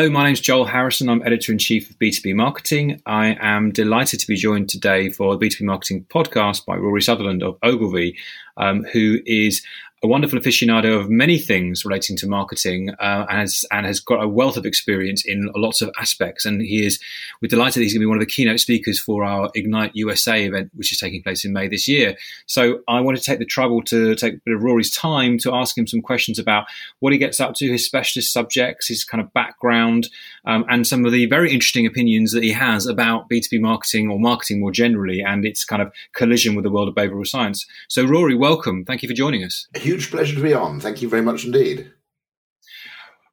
Hello, my name is Joel Harrison. I'm editor in chief of B2B Marketing. I am delighted to be joined today for the B2B Marketing podcast by Rory Sutherland of Ogilvy, um, who is a wonderful aficionado of many things relating to marketing uh, and, has, and has got a wealth of experience in lots of aspects. And he is, we're delighted that he's going to be one of the keynote speakers for our Ignite USA event, which is taking place in May this year. So I want to take the trouble to take a bit of Rory's time to ask him some questions about what he gets up to, his specialist subjects, his kind of background, um, and some of the very interesting opinions that he has about B2B marketing or marketing more generally and its kind of collision with the world of behavioral science. So, Rory, welcome. Thank you for joining us huge pleasure to be on. Thank you very much indeed.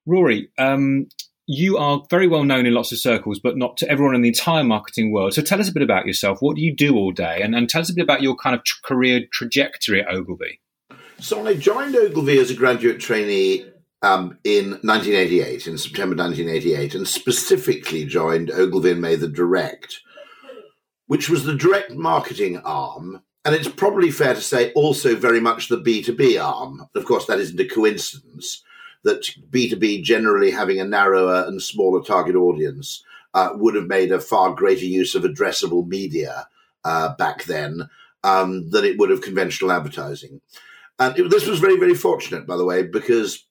Rory, um, you are very well known in lots of circles, but not to everyone in the entire marketing world. So tell us a bit about yourself. What do you do all day? And, and tell us a bit about your kind of t- career trajectory at Ogilvy. So I joined Ogilvy as a graduate trainee um, in 1988, in September 1988, and specifically joined Ogilvy and Mather Direct, which was the direct marketing arm and it's probably fair to say also very much the B2B arm. Of course, that isn't a coincidence that B2B generally having a narrower and smaller target audience uh, would have made a far greater use of addressable media uh, back then um, than it would have conventional advertising. And it, this was very, very fortunate, by the way, because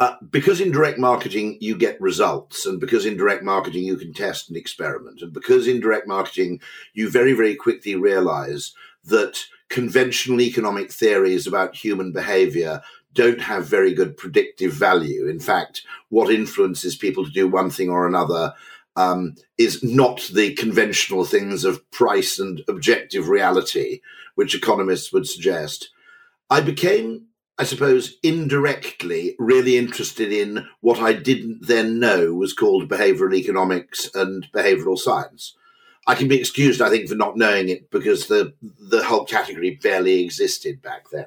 uh, because in direct marketing you get results, and because in direct marketing you can test and experiment, and because in direct marketing you very, very quickly realize that conventional economic theories about human behavior don't have very good predictive value. In fact, what influences people to do one thing or another um, is not the conventional things of price and objective reality, which economists would suggest. I became I suppose, indirectly really interested in what I didn't then know was called behavioral economics and behavioral science. I can be excused, I think, for not knowing it because the the whole category barely existed back then.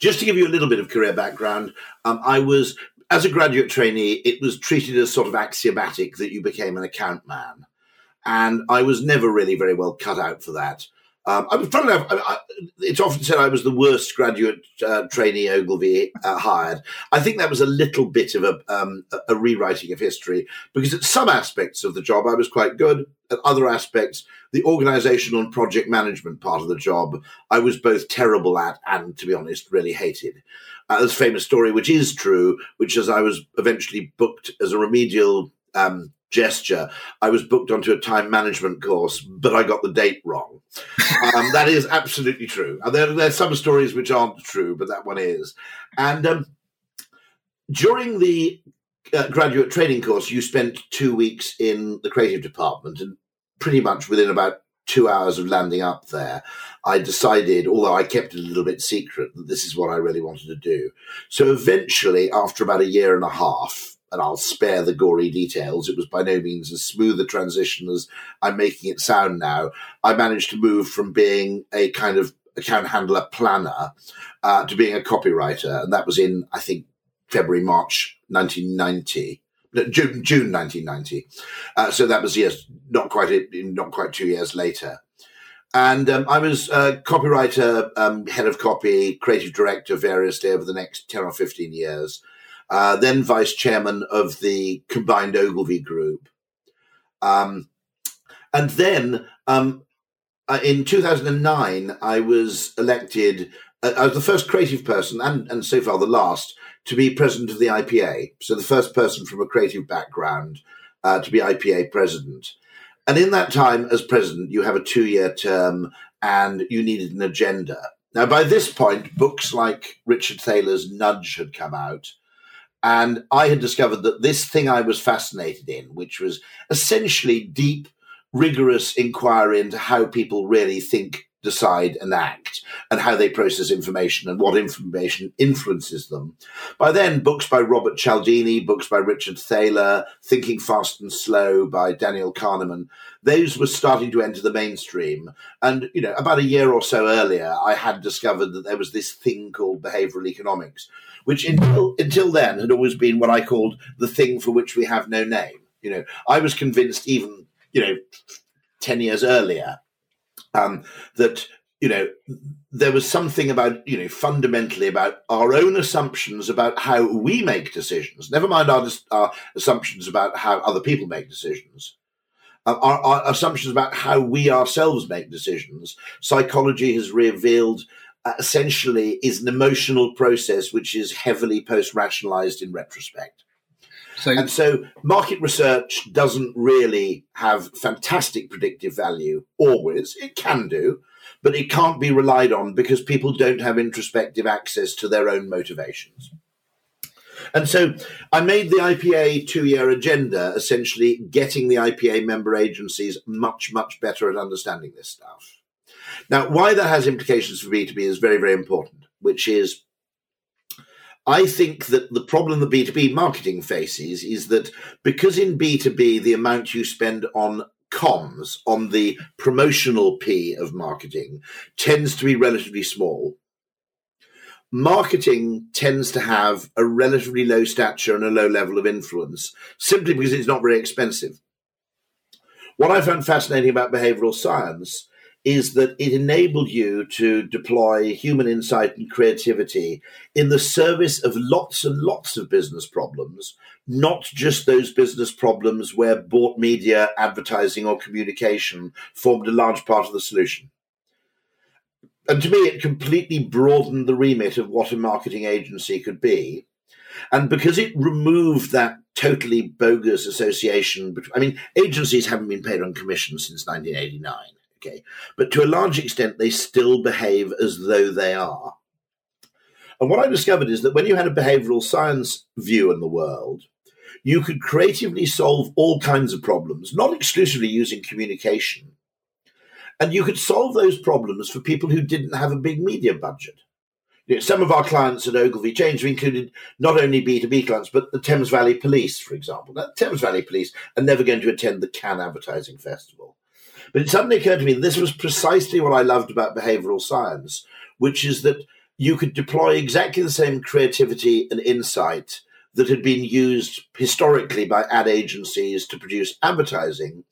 Just to give you a little bit of career background, um, I was as a graduate trainee, it was treated as sort of axiomatic that you became an account man, and I was never really very well cut out for that. Um, I was, funny enough, I, I, it's often said I was the worst graduate uh, trainee Ogilvy uh, hired. I think that was a little bit of a, um, a, rewriting of history because at some aspects of the job I was quite good. At other aspects, the organizational and project management part of the job, I was both terrible at and, to be honest, really hated. Uh, there's a famous story, which is true, which is I was eventually booked as a remedial um, gesture. I was booked onto a time management course, but I got the date wrong. Um, that is absolutely true. And there, there's some stories which aren't true, but that one is. And um, during the uh, graduate training course, you spent two weeks in the creative department, and pretty much within about two hours of landing up there, I decided, although I kept it a little bit secret, that this is what I really wanted to do. So eventually, after about a year and a half, and I'll spare the gory details. It was by no means as smooth a transition as I'm making it sound now. I managed to move from being a kind of account handler planner uh, to being a copywriter, and that was in I think February March 1990. June, June 1990. Uh, so that was yes, not quite not quite two years later. And um, I was a copywriter, um, head of copy, creative director variously over the next 10 or 15 years uh, then vice chairman of the combined Ogilvy Group. Um, and then um, uh, in 2009, I was elected, uh, I was the first creative person, and, and so far the last, to be president of the IPA. So the first person from a creative background uh, to be IPA president. And in that time, as president, you have a two year term and you needed an agenda. Now, by this point, books like Richard Thaler's Nudge had come out. And I had discovered that this thing I was fascinated in, which was essentially deep, rigorous inquiry into how people really think, decide, and act, and how they process information and what information influences them. By then, books by Robert Cialdini, books by Richard Thaler, Thinking Fast and Slow by Daniel Kahneman, those were starting to enter the mainstream. And, you know, about a year or so earlier, I had discovered that there was this thing called behavioral economics which until until then had always been what I called the thing for which we have no name. You know, I was convinced even you know ten years earlier um, that you know, there was something about, you know, fundamentally about our own assumptions about how we make decisions, never mind our, our assumptions about how other people make decisions. Uh, our, our, assumptions about how we ourselves make decisions. Psychology has revealed Uh, essentially is an emotional process which is heavily post rationalized in retrospect. So, and so market research doesn't really have fantastic predictive value always. It can do, but it can't be relied on because people don't have introspective access to their own motivations. And so I made the IPA two year agenda essentially getting the IPA member agencies much, much better at understanding this stuff. Now, why that has implications for B2B is very, very important, which is I think that the problem that B2B marketing faces is that because in B2B, the amount you spend on comms, on the promotional P of marketing, tends to be relatively small. Marketing tends to have a relatively low stature and a low level of influence simply because it's not very expensive. What I found fascinating about behavioral science is that it enabled you to deploy human insight and creativity in the service of lots and lots of business problems, not just those business problems where bought media, advertising, or communication formed a large part of the solution. And to me, it completely broadened the remit of what a marketing agency could be. And because it removed that totally bogus association, I mean, agencies haven't been paid on commission since 1989 But to a large extent, they still behave as though they are. And what I discovered is that when you had a behavioral science view in the world, you could creatively solve all kinds of problems, not exclusively using communication. And you could solve those problems for people who didn't have a big media budget. You know, some of our clients at Ogilvy Change have included not only B2B clients, but the Thames Valley Police, for example. Now, Thames Valley Police are never going to attend the Cannes Advertising Festival. But it suddenly occurred to me this was precisely what I loved about behavioral science, which is that you could deploy exactly the same creativity and insight that had been used historically by ad agencies to produce advertising.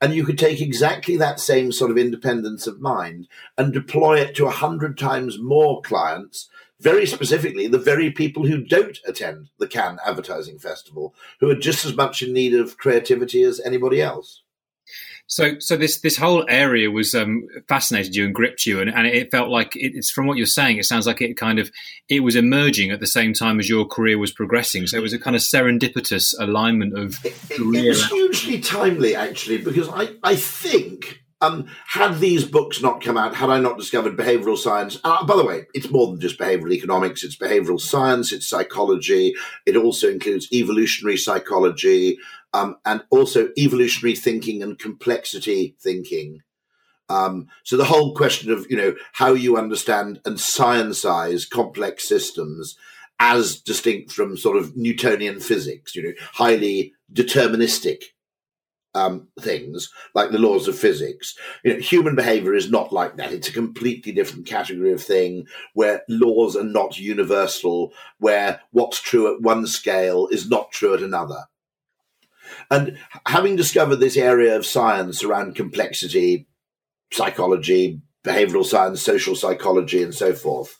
And you could take exactly that same sort of independence of mind and deploy it to a hundred times more clients, very specifically the very people who don't attend the Cannes Advertising Festival, who are just as much in need of creativity as anybody else. So, so this this whole area was um, fascinated you and gripped you, and, and it felt like it, it's from what you're saying. It sounds like it kind of it was emerging at the same time as your career was progressing. So it was a kind of serendipitous alignment of. It, it, it was hugely timely, actually, because I I think um, had these books not come out, had I not discovered behavioral science, uh, by the way, it's more than just behavioral economics, it's behavioral science, it's psychology, it also includes evolutionary psychology, um, and also evolutionary thinking and complexity thinking. Um, so the whole question of you know how you understand and scienceize complex systems as distinct from sort of Newtonian physics, you know, highly deterministic um, things like the laws of physics. You know, human behavior is not like that. It's a completely different category of thing where laws are not universal, where what's true at one scale is not true at another. And having discovered this area of science around complexity, psychology, behavioral science, social psychology, and so forth,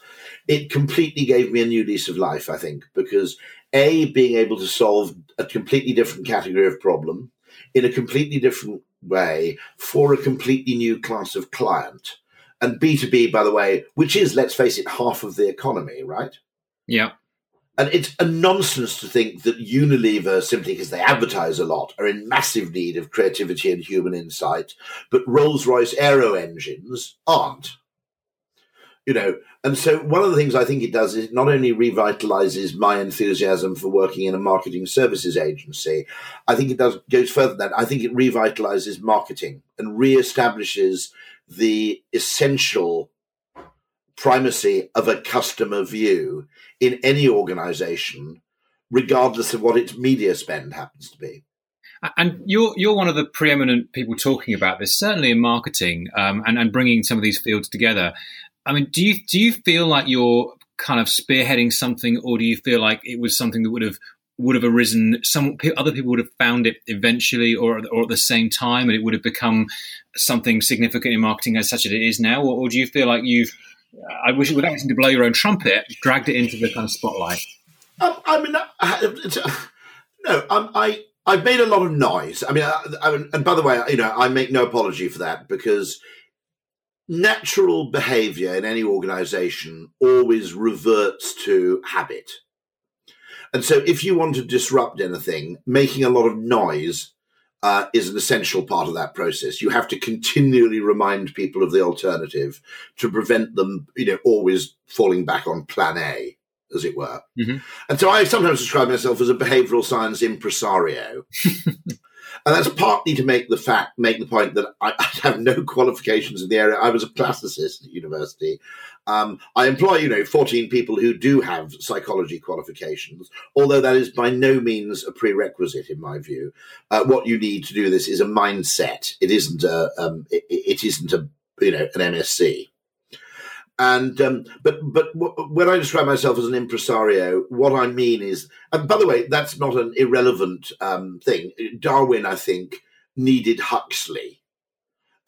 it completely gave me a new lease of life, I think, because A, being able to solve a completely different category of problem in a completely different way for a completely new class of client. And B2B, by the way, which is, let's face it, half of the economy, right? Yeah. And it's a nonsense to think that Unilever, simply because they advertise a lot, are in massive need of creativity and human insight, but Rolls Royce aero engines aren't. You know, and so one of the things I think it does is it not only revitalizes my enthusiasm for working in a marketing services agency, I think it does goes further than that. I think it revitalizes marketing and reestablishes the essential primacy of a customer view in any organization, regardless of what its media spend happens to be. And you're you're one of the preeminent people talking about this, certainly in marketing, um, and and bringing some of these fields together. I mean, do you do you feel like you're kind of spearheading something, or do you feel like it was something that would have would have arisen. Some other people would have found it eventually, or or at the same time, and it would have become something significant in marketing as such as it is now. Or, or do you feel like you've, I wish without having to blow your own trumpet, dragged it into the kind of spotlight? Um, I mean, uh, no, um, I I've made a lot of noise. I mean, I, I, and by the way, you know, I make no apology for that because natural behavior in any organization always reverts to habit. And so, if you want to disrupt anything, making a lot of noise uh, is an essential part of that process. You have to continually remind people of the alternative to prevent them, you know, always falling back on plan A, as it were. Mm-hmm. And so, I sometimes describe myself as a behavioral science impresario. And that's partly to make the fact, make the point that I, I, have no qualifications in the area. I was a classicist at university. Um, I employ, you know, 14 people who do have psychology qualifications, although that is by no means a prerequisite in my view. Uh, what you need to do this is a mindset. It isn't a, um, it, it isn't a, you know, an MSc. And um, but but w- when I describe myself as an impresario, what I mean is, and by the way, that's not an irrelevant um, thing. Darwin, I think, needed Huxley.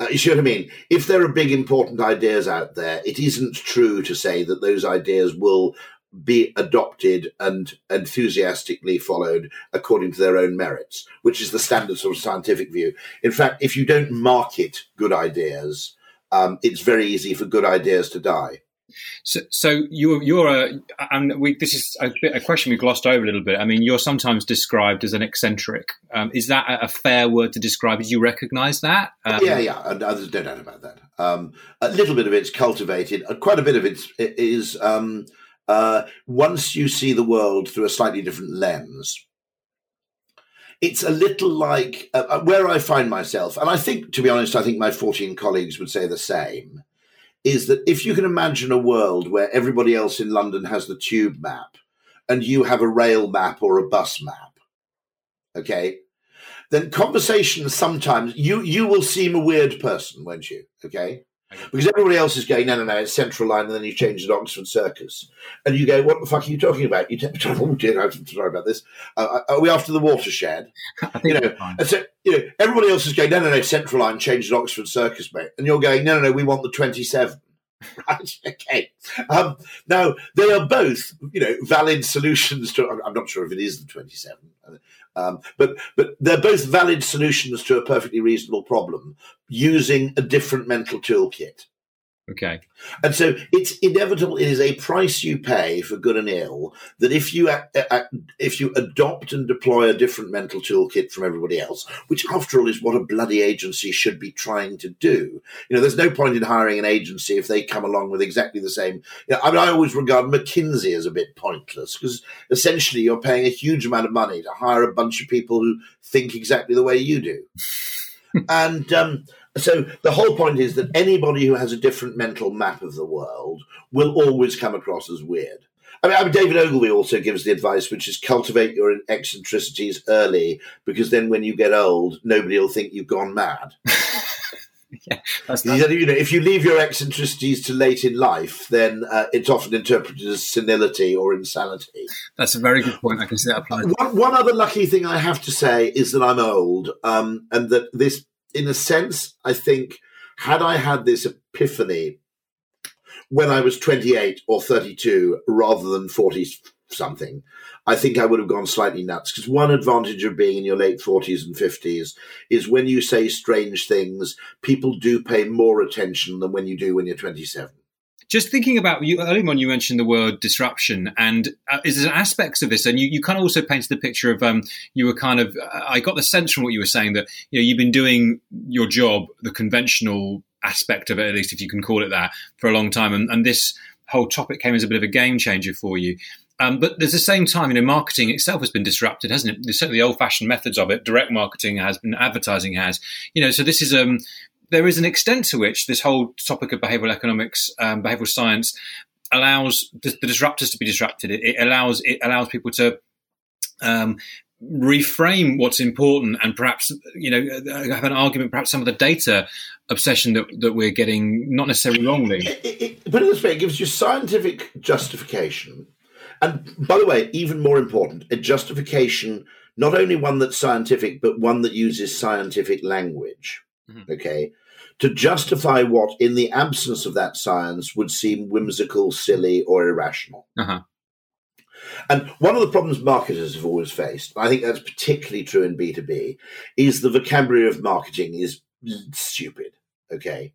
Uh, you see what I mean? If there are big important ideas out there, it isn't true to say that those ideas will be adopted and enthusiastically followed according to their own merits, which is the standard sort of scientific view. In fact, if you don't market good ideas, um, it's very easy for good ideas to die. So, so you're you're a and we this is a, bit, a question we glossed over a little bit. I mean, you're sometimes described as an eccentric. Um, is that a, fair word to describe? Do you recognise that? Um, yeah, yeah. And there's no doubt about that. Um, a little bit of it's cultivated. Quite a bit of it is um, uh, once you see the world through a slightly different lens it's a little like uh, uh, where I find myself, and I think, to be honest, I think my 14 colleagues would say the same, is that if you can imagine a world where everybody else in London has the tube map and you have a rail map or a bus map, okay, then conversations sometimes you you will seem a weird person, won't you? Okay. Because everybody else is going, no, no, no, it's Central Line, and then you change it to Oxford Circus. And you go, what the fuck are you talking about? You t- oh dear, I'm sorry about this. Uh, uh, are we after the watershed? you know, and so, you know, everybody else is going, no, no, no, Central Line, change to Oxford Circus, mate. And you're going, no, no, no, we want the 27. right, okay. Um, now, they are both, you know, valid solutions to, I'm not sure if it is the 27. Um, but but they're both valid solutions to a perfectly reasonable problem using a different mental toolkit. Okay. And so it's inevitable. It is a price you pay for good and ill that if you if you adopt and deploy a different mental toolkit from everybody else, which after all is what a bloody agency should be trying to do. You know, there's no point in hiring an agency if they come along with exactly the same. You know, I mean, I always regard McKinsey as a bit pointless because essentially you're paying a huge amount of money to hire a bunch of people who think exactly the way you do. and um, so the whole point is that anybody who has a different mental map of the world will always come across as weird. I mean, I mean, David Ogilvy also gives the advice, which is cultivate your eccentricities early, because then when you get old, nobody will think you've gone mad. yeah, that's you know, if you leave your eccentricities to late in life, then uh, it's often interpreted as senility or insanity. That's a very good point. I can see that applies. One, one other lucky thing I have to say is that I'm old, um, and that this in a sense, I think, had I had this epiphany when I was 28 or 32 rather than 40 something, I think I would have gone slightly nuts. Because one advantage of being in your late 40s and 50s is when you say strange things, people do pay more attention than when you do when you're 27 just thinking about you earlier on, you mentioned the word disruption, and uh, is there aspects of this? And you, you kind of also painted the picture of um, you were kind of. I got the sense from what you were saying that you know you've been doing your job, the conventional aspect of it, at least if you can call it that, for a long time, and, and this whole topic came as a bit of a game changer for you. Um, but at the same time, you know, marketing itself has been disrupted, hasn't it? Certainly the old-fashioned methods of it. Direct marketing has been, advertising has. You know, so this is um, there is an extent to which this whole topic of behavioral economics, um, behavioral science, allows the, the, disruptors to be disrupted. It, it, allows it allows people to um, reframe what's important and perhaps you know have an argument. Perhaps some of the data obsession that that we're getting not necessarily wrongly. It, it, but in this way, it gives you scientific justification And by the way, even more important, a justification, not only one that's scientific, but one that uses scientific language. Mm-hmm. Okay. To justify what, in the absence of that science, would seem whimsical, silly, or irrational. Uh-huh. And one of the problems marketers have always faced, I think that's particularly true in B2B, is the vocabulary of marketing is stupid. Okay.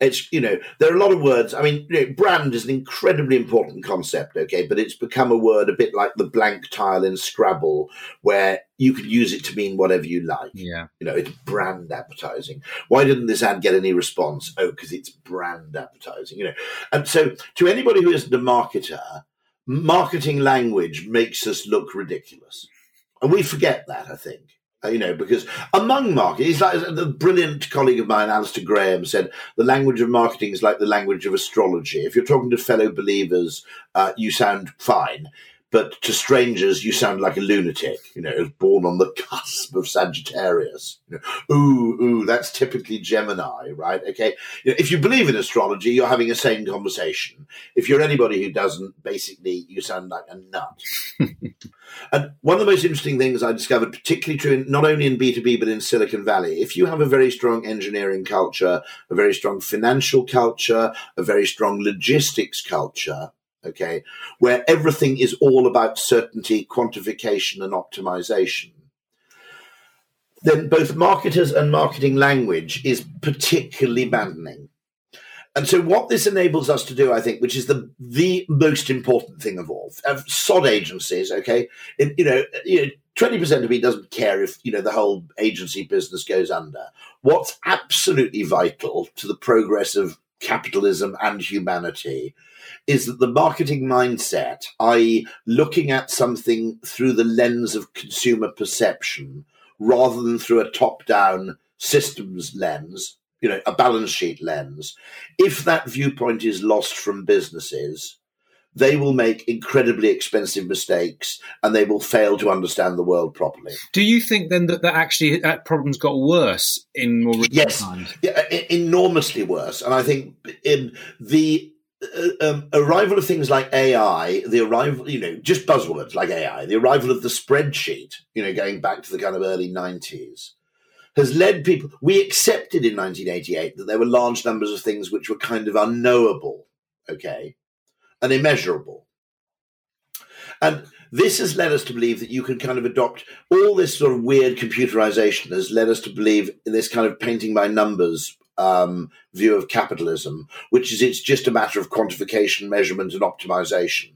It's, you know, there are a lot of words. I mean, you know, brand is an incredibly important concept, okay, but it's become a word a bit like the blank tile in Scrabble, where you could use it to mean whatever you like. Yeah. You know, it's brand advertising. Why didn't this ad get any response? Oh, because it's brand advertising, you know. And so to anybody who isn't a marketer, marketing language makes us look ridiculous. And we forget that, I think. Uh, you know, because among marketing, he's like the brilliant colleague of mine, Alistair Graham, said the language of marketing is like the language of astrology. If you're talking to fellow believers, uh, you sound fine but to strangers, you sound like a lunatic. You know, born on the cusp of Sagittarius. You know, ooh, ooh, that's typically Gemini, right? Okay. You know, if you believe in astrology, you're having a sane conversation. If you're anybody who doesn't, basically, you sound like a nut. and one of the most interesting things I discovered, particularly true in, not only in B2B, but in Silicon Valley, if you have a very strong engineering culture, a very strong financial culture, a very strong logistics culture, okay, where everything is all about certainty, quantification, and optimization, then both marketers and marketing language is particularly maddening. And so, what this enables us to do, I think, which is the the most important thing of all, of sod agencies, okay, it, you know, you know, twenty percent of me doesn't care if you know the whole agency business goes under. What's absolutely vital to the progress of capitalism and humanity is that the marketing mindset, i.e., looking at something through the lens of consumer perception rather than through a top down systems lens, you know, a balance sheet lens, if that viewpoint is lost from businesses, they will make incredibly expensive mistakes and they will fail to understand the world properly. Do you think then that, that actually that problem's got worse in more recent yes, times? Yeah, enormously worse. And I think in the uh, um, arrival of things like AI, the arrival, you know, just buzzwords like AI, the arrival of the spreadsheet, you know, going back to the kind of early 90s, has led people. We accepted in 1988 that there were large numbers of things which were kind of unknowable, okay, and immeasurable. And this has led us to believe that you can kind of adopt all this sort of weird computerization has led us to believe in this kind of painting by numbers um, view of capitalism, which is it's just a matter of quantification, measurement, and optimization.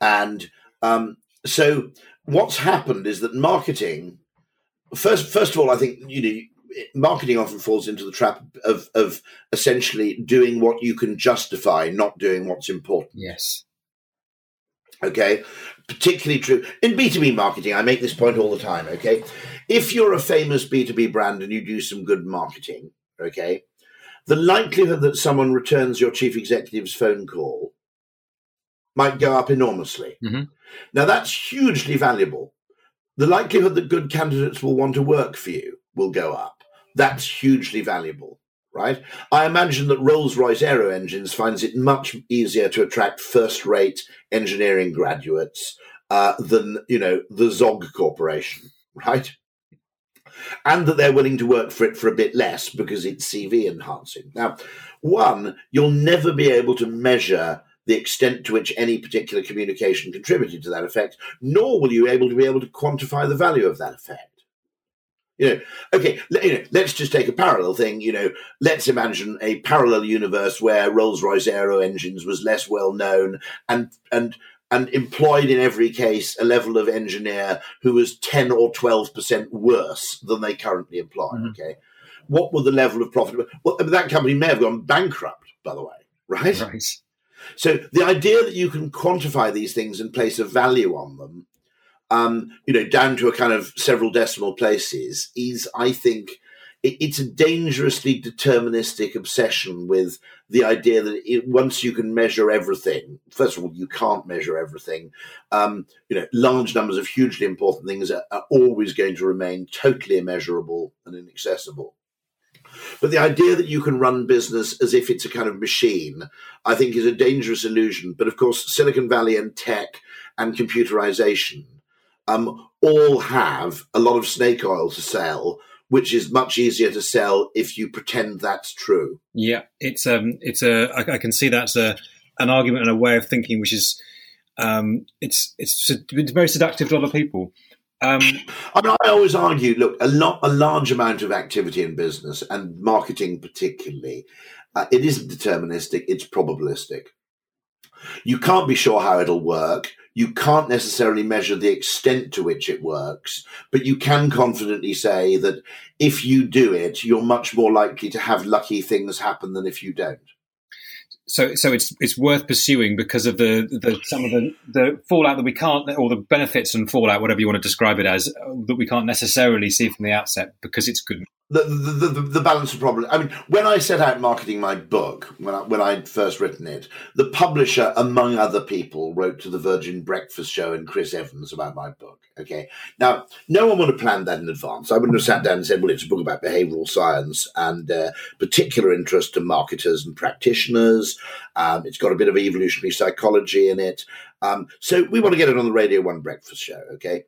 And um, so, what's happened is that marketing, first, first of all, I think you know, marketing often falls into the trap of of essentially doing what you can justify, not doing what's important. Yes. Okay, particularly true in B2B marketing. I make this point all the time. Okay, if you're a famous B2B brand and you do some good marketing, okay, the likelihood that someone returns your chief executive's phone call might go up enormously. Mm-hmm. Now, that's hugely valuable. The likelihood that good candidates will want to work for you will go up. That's hugely valuable, right? I imagine that Rolls Royce Aero Engines finds it much easier to attract first rate engineering graduates uh, than, you know, the Zog Corporation, right? And that they're willing to work for it for a bit less because it's CV enhancing. Now, one, you'll never be able to measure the extent to which any particular communication contributed to that effect, nor will you be able to be able to quantify the value of that effect. You know, okay, you know, let's just take a parallel thing. You know, let's imagine a parallel universe where Rolls-Royce Aero Engines was less well known, and and and employed in every case a level of engineer who was 10 or 12% worse than they currently employ. Mm-hmm. Okay. What were the level of profit? Well, that company may have gone bankrupt, by the way, right? Right. So the idea that you can quantify these things and place a value on them, um, you know, down to a kind of several decimal places is, I think, it's a dangerously deterministic obsession with the idea that it, once you can measure everything, first of all, you can't measure everything. Um, you know, large numbers of hugely important things are, are always going to remain totally immeasurable and inaccessible. But the idea that you can run business as if it's a kind of machine, I think, is a dangerous illusion. But of course, Silicon Valley and tech and computerization um, all have a lot of snake oil to sell, which is much easier to sell if you pretend that's true. Yeah, it's um, it's a. I, I can see that's a an argument and a way of thinking, which is um, it's it's it's very seductive to other people. Um, I mean, I always argue. Look, a lot, a large amount of activity in business and marketing, particularly, uh, it isn't deterministic; it's probabilistic. You can't be sure how it'll work. You can't necessarily measure the extent to which it works, but you can confidently say that if you do it, you're much more likely to have lucky things happen than if you don't. So, so it's it's worth pursuing because of the, the some of the, the fallout that we can't, or the benefits and fallout, whatever you want to describe it as, that we can't necessarily see from the outset because it's good the, the, the, the, balance of problem. I mean, when I set out marketing my book, when I, when I'd first written it, the publisher, among other people, wrote to the Virgin Breakfast Show and Chris Evans about my book. Okay. Now, no one would have planned that in advance. I wouldn't have sat down and said, well, it's a book about behavioral science and uh, particular interest to marketers and practitioners. Um, it's got a bit of evolutionary psychology in it. Um, so we want to get it on the Radio One breakfast show, okay?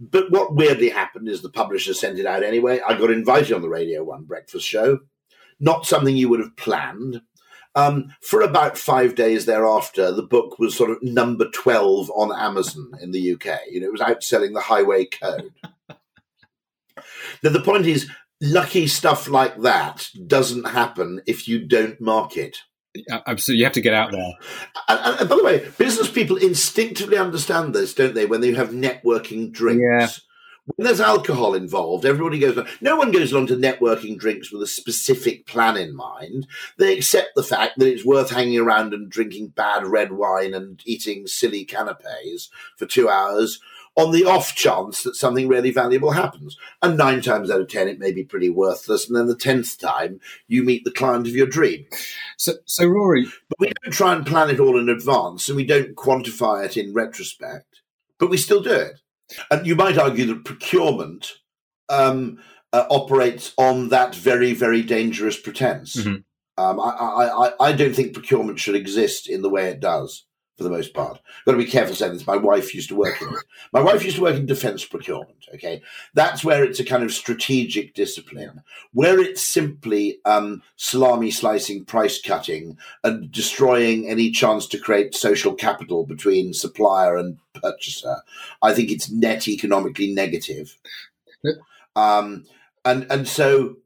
But what weirdly happened is the publisher sent it out anyway. I got invited on the Radio One breakfast show. Not something you would have planned. Um, for about five days thereafter, the book was sort of number 12 on Amazon in the UK. You know, it was outselling the Highway Code. now, the point is, lucky stuff like that doesn't happen if you don't market. Absolutely, you have to get out there. And, and, by the way, business people instinctively understand this, don't they? When they have networking drinks, yeah. when there's alcohol involved, everybody goes. No one goes along to networking drinks with a specific plan in mind. They accept the fact that it's worth hanging around and drinking bad red wine and eating silly canapes for two hours on the off chance that something really valuable happens. And nine times out of ten, it may be pretty worthless. And then the tenth time, you meet the client of your dream. So, so Rory, but we don't try and plan it all in advance, and we don't quantify it in retrospect, but we still do it. And you might argue that procurement um, uh, operates on that very, very dangerous pretense. Mm-hmm. Um, I, I, I, don't think procurement should exist in the way it does for the most part. I've Got to be careful saying this. My wife used to work in it. My wife used to work in defense procurement. Okay, that's where it's a kind of strategic discipline, where it's simply um, salami slicing, price cutting, and destroying any chance to create social capital between supplier and purchaser. I think it's net economically negative. Um, and and so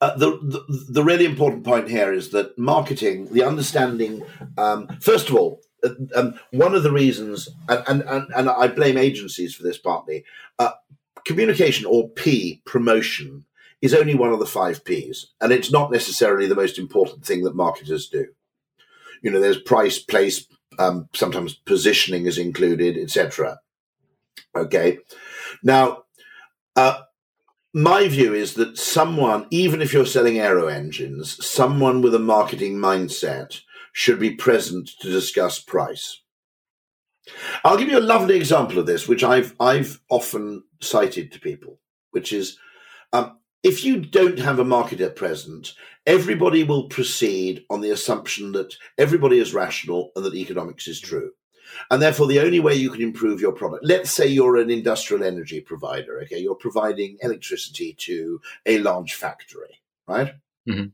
uh, the, the, really important point here is that marketing, the understanding, um, first of all, uh, um, one of the reasons, and, and, and I blame agencies for this partly, uh, communication or P, promotion, is only one of the five P's, and it's not necessarily the most important thing that marketers do. You know, there's price, place, um, sometimes positioning is included, etc. Okay, now. Uh, my view is that someone, even if you're selling aero engines, someone with a marketing mindset should be present to discuss price. I'll give you a lovely example of this, which I've I've often cited to people, which is um, if you don't have a marketer present, everybody will proceed on the assumption that everybody is rational and that economics is true. And therefore, the only way you can improve your product, let's say you're an industrial energy provider, okay, you're providing electricity to a large factory, right? Mm-hmm.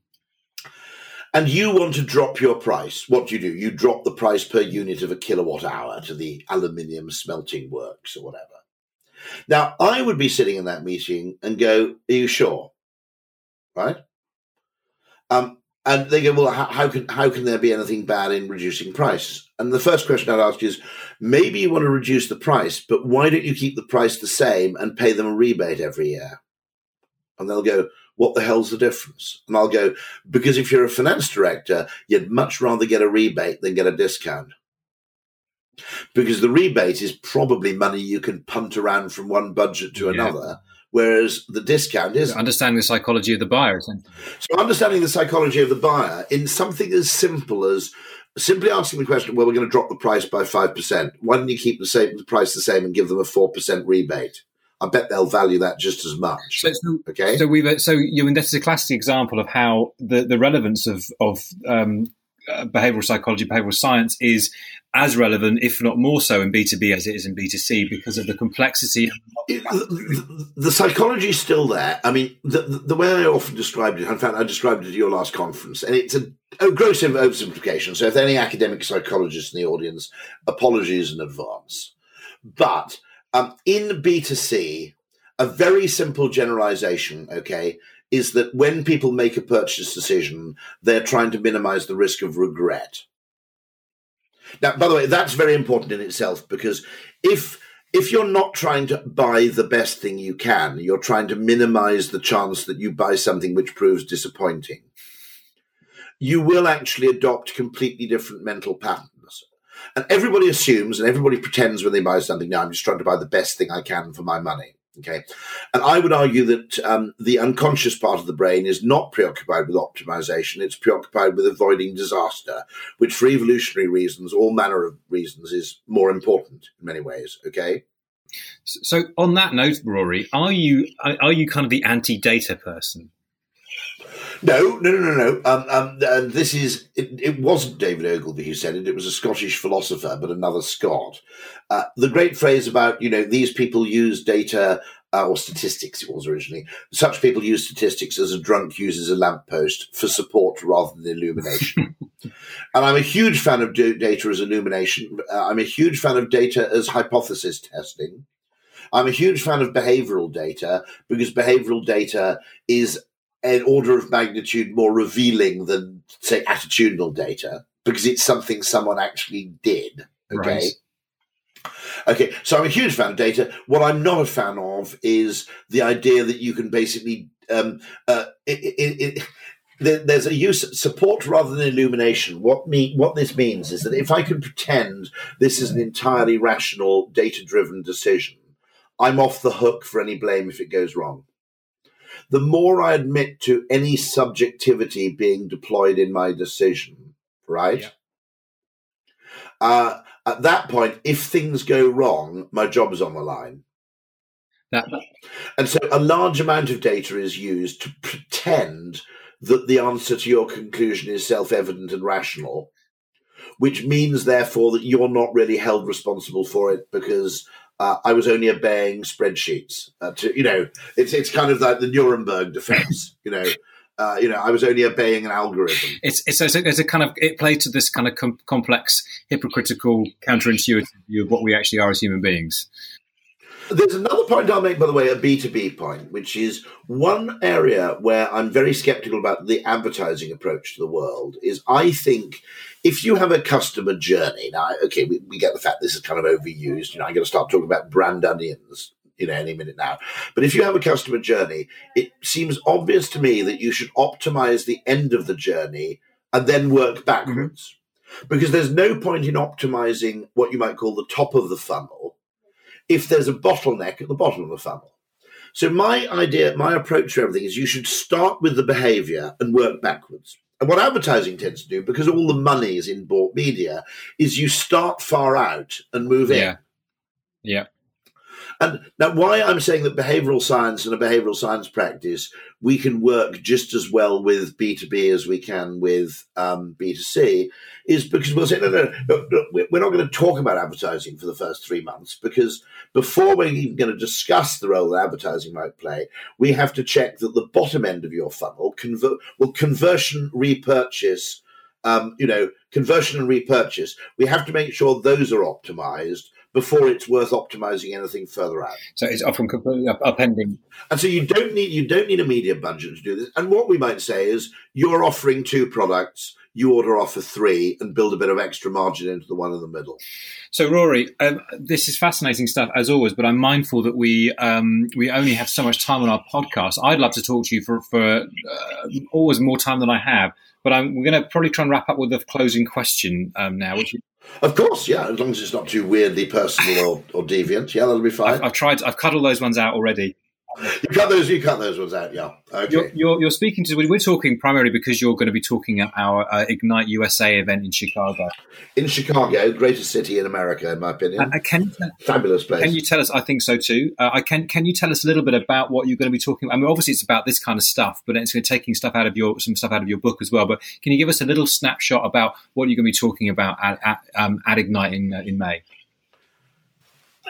And you want to drop your price. What do you do? You drop the price per unit of a kilowatt hour to the aluminium smelting works or whatever. Now, I would be sitting in that meeting and go, Are you sure? Right? Um, and they go, well, how, how, can how can there be anything bad in reducing price? And the first question I'd ask is, maybe you want to reduce the price, but why don't you keep the price the same and pay them a rebate every year? And they'll go, what the hell's the difference? And I'll go, because if you're a finance director, you'd much rather get a rebate than get a discount. Because the rebate is probably money you can punt around from one budget to yeah. another whereas the discount is understanding the psychology of the buyer. So understanding the psychology of the buyer in something as simple as simply asking the question, well, we're going to drop the price by five percent. Why don't you keep the same the price the same and give them a four percent rebate? I bet they'll value that just as much. So, so, okay. So we've so you and this is a classic example of how the, the relevance of of um, behavioral psychology, behavioral science is as relevant, if not more so, in B2B as it is in B2C because of the complexity. It, the, the, psychology is still there. I mean, the, the, way I often described it, in fact, I described it at your last conference, and it's a, a gross oversimplification. So if there are any academic psychologists in the audience, apologies in advance. But um, in B2C, a very simple generalization, okay, is that when people make a purchase decision, they're trying to minimize the risk of regret. Now, by the way, that's very important in itself because if if you're not trying to buy the best thing you can, you're trying to minimize the chance that you buy something which proves disappointing. You will actually adopt completely different mental patterns. And everybody assumes and everybody pretends when they buy something, now I'm just trying to buy the best thing I can for my money. Okay. And I would argue that um, the unconscious part of the brain is not preoccupied with optimization. It's preoccupied with avoiding disaster, which for evolutionary reasons, all manner of reasons, is more important in many ways. Okay. So on that note, Rory, are you are you kind of the anti-data person? No, no, no, no, no. Um, um, and this is, it, it, wasn't David Ogilvy who said it. It was a Scottish philosopher, but another Scot. Uh, the great phrase about, you know, these people use data uh, or statistics, it was originally. Such people use statistics as a drunk uses a lamppost for support rather than illumination. and I'm a huge fan of data as illumination. Uh, I'm a huge fan of data as hypothesis testing. I'm a huge fan of behavioral data because behavioral data is an order of magnitude more revealing than, say, attitudinal data because it's something someone actually did. Okay. Right. Okay, so I'm a huge fan of data. What I'm not a fan of is the idea that you can basically um, uh, it, it, it, there's a use support rather than illumination. What me what this means is that if I can pretend this is an entirely rational, data driven decision, I'm off the hook for any blame if it goes wrong the more I admit to any subjectivity being deployed in my decision, right? Yeah. Uh, at that point, if things go wrong, my job is on the line. That, and so a large amount of data is used to pretend that the answer to your conclusion is self evident and rational, which means, therefore, that you're not really held responsible for it because uh, I was only obeying spreadsheets. Uh, to, you know, it's it's kind of like the Nuremberg defense. you know, uh, you know, I was only obeying an algorithm. It's it's, a, it's a kind of it played to this kind of com- complex, hypocritical, counterintuitive view of what we actually are as human beings. There's another point I'll make, by the way, a B2B point, which is one area where I'm very skeptical about the advertising approach to the world is I think if you have a customer journey, now, okay, we, we get the fact this is kind of overused. You know, I'm going to start talking about brand onions you know any minute now. But if you have a customer journey, it seems obvious to me that you should optimize the end of the journey and then work backwards. Mm-hmm. Because there's no point in optimizing what you might call the top of the funnel if there's a bottleneck at the bottom of the funnel. So my idea, my approach to everything is you should start with the behavior and work backwards. And what advertising tends to do, because all the money is in bought media, is you start far out and move in. Yeah. And now, why I'm saying that behavioral science and a behavioral science practice, we can work just as well with B2B as we can with um, B2C, is because we'll say, no, no, no, no, we're not going to talk about advertising for the first three months because before we're even going to discuss the role that advertising might play, we have to check that the bottom end of your funnel, conver- conversion, repurchase, um, you know, conversion and repurchase, we have to make sure those are optimized before it's worth optimizing anything further out. So it's often completely up- upending. And so you don't need you don't need a media budget to do this. And what we might say is you're offering two products, you order offer three, and build a bit of extra margin into the one in the middle. So Rory, um, this is fascinating stuff as always, but I'm mindful that we um, we only have so much time on our podcast. I'd love to talk to you for for uh, always more time than I have. But I'm, we're going to probably try and wrap up with a closing question um, now, which of course, yeah, as long as it's not too weirdly personal or, or deviant, yeah, that'll be fine. I've, I've, tried. I've cut all those ones out already. You cut those. You cut those ones out. Yeah. Okay. You're, you're, you're speaking to. We're talking primarily because you're going to be talking at our uh, Ignite USA event in Chicago. In Chicago, the greatest city in America, in my opinion. Uh, can fabulous place. Can you tell us? I think so too. Uh, I can. Can you tell us a little bit about what you're going to be talking? about? I mean, obviously it's about this kind of stuff, but it's going to taking stuff out of your some stuff out of your book as well. But can you give us a little snapshot about what you're going to be talking about at, at, um, at Ignite in, uh, in May?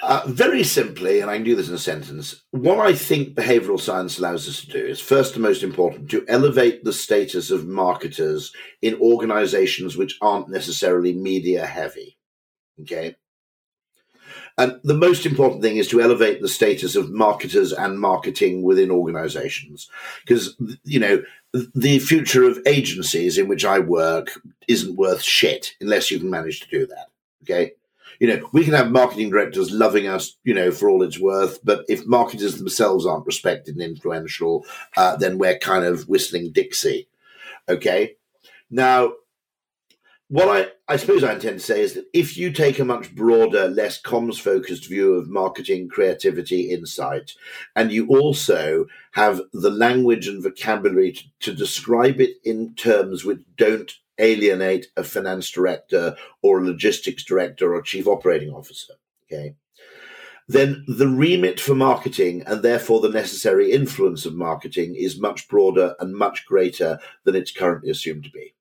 Uh, very simply, and I can do this in a sentence, what I think behavioral science allows us to do is first and most important to elevate the status of marketers in organizations which aren't necessarily media heavy. Okay. And the most important thing is to elevate the status of marketers and marketing within organizations. Because, you know, the future of agencies in which I work isn't worth shit unless you can manage to do that. Okay you know, we can have marketing directors loving us, you know, for all it's worth, but if marketers themselves aren't respected and influential, uh, then we're kind of whistling Dixie. Okay. Now, what I, I suppose I intend to say is that if you take a much broader, less comms focused view of marketing, creativity, insight, and you also have the language and vocabulary to, to describe it in terms which don't alienate a finance director or a logistics director or chief operating officer. Okay. Then the remit for marketing and therefore the necessary influence of marketing is much broader and much greater than it's currently assumed to be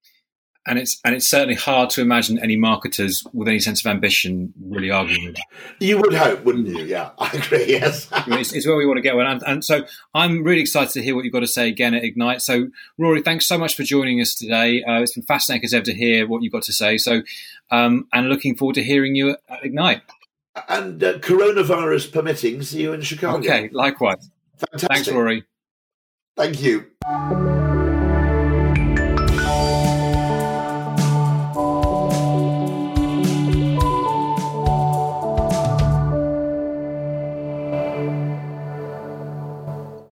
and it's and it's certainly hard to imagine any marketers with any sense of ambition really arguing with that. You would hope, wouldn't you? Yeah, I agree. Yes, it's, it's, where we want to get. And, and so I'm really excited to hear what you've got to say again at Ignite. So Rory, thanks so much for joining us today. Uh, it's been fascinating as ever to hear what you've got to say. So, um, and looking forward to hearing you at, at Ignite. And uh, coronavirus permitting, see you in Chicago. Okay, likewise. Fantastic. Thanks, Rory. Thank you.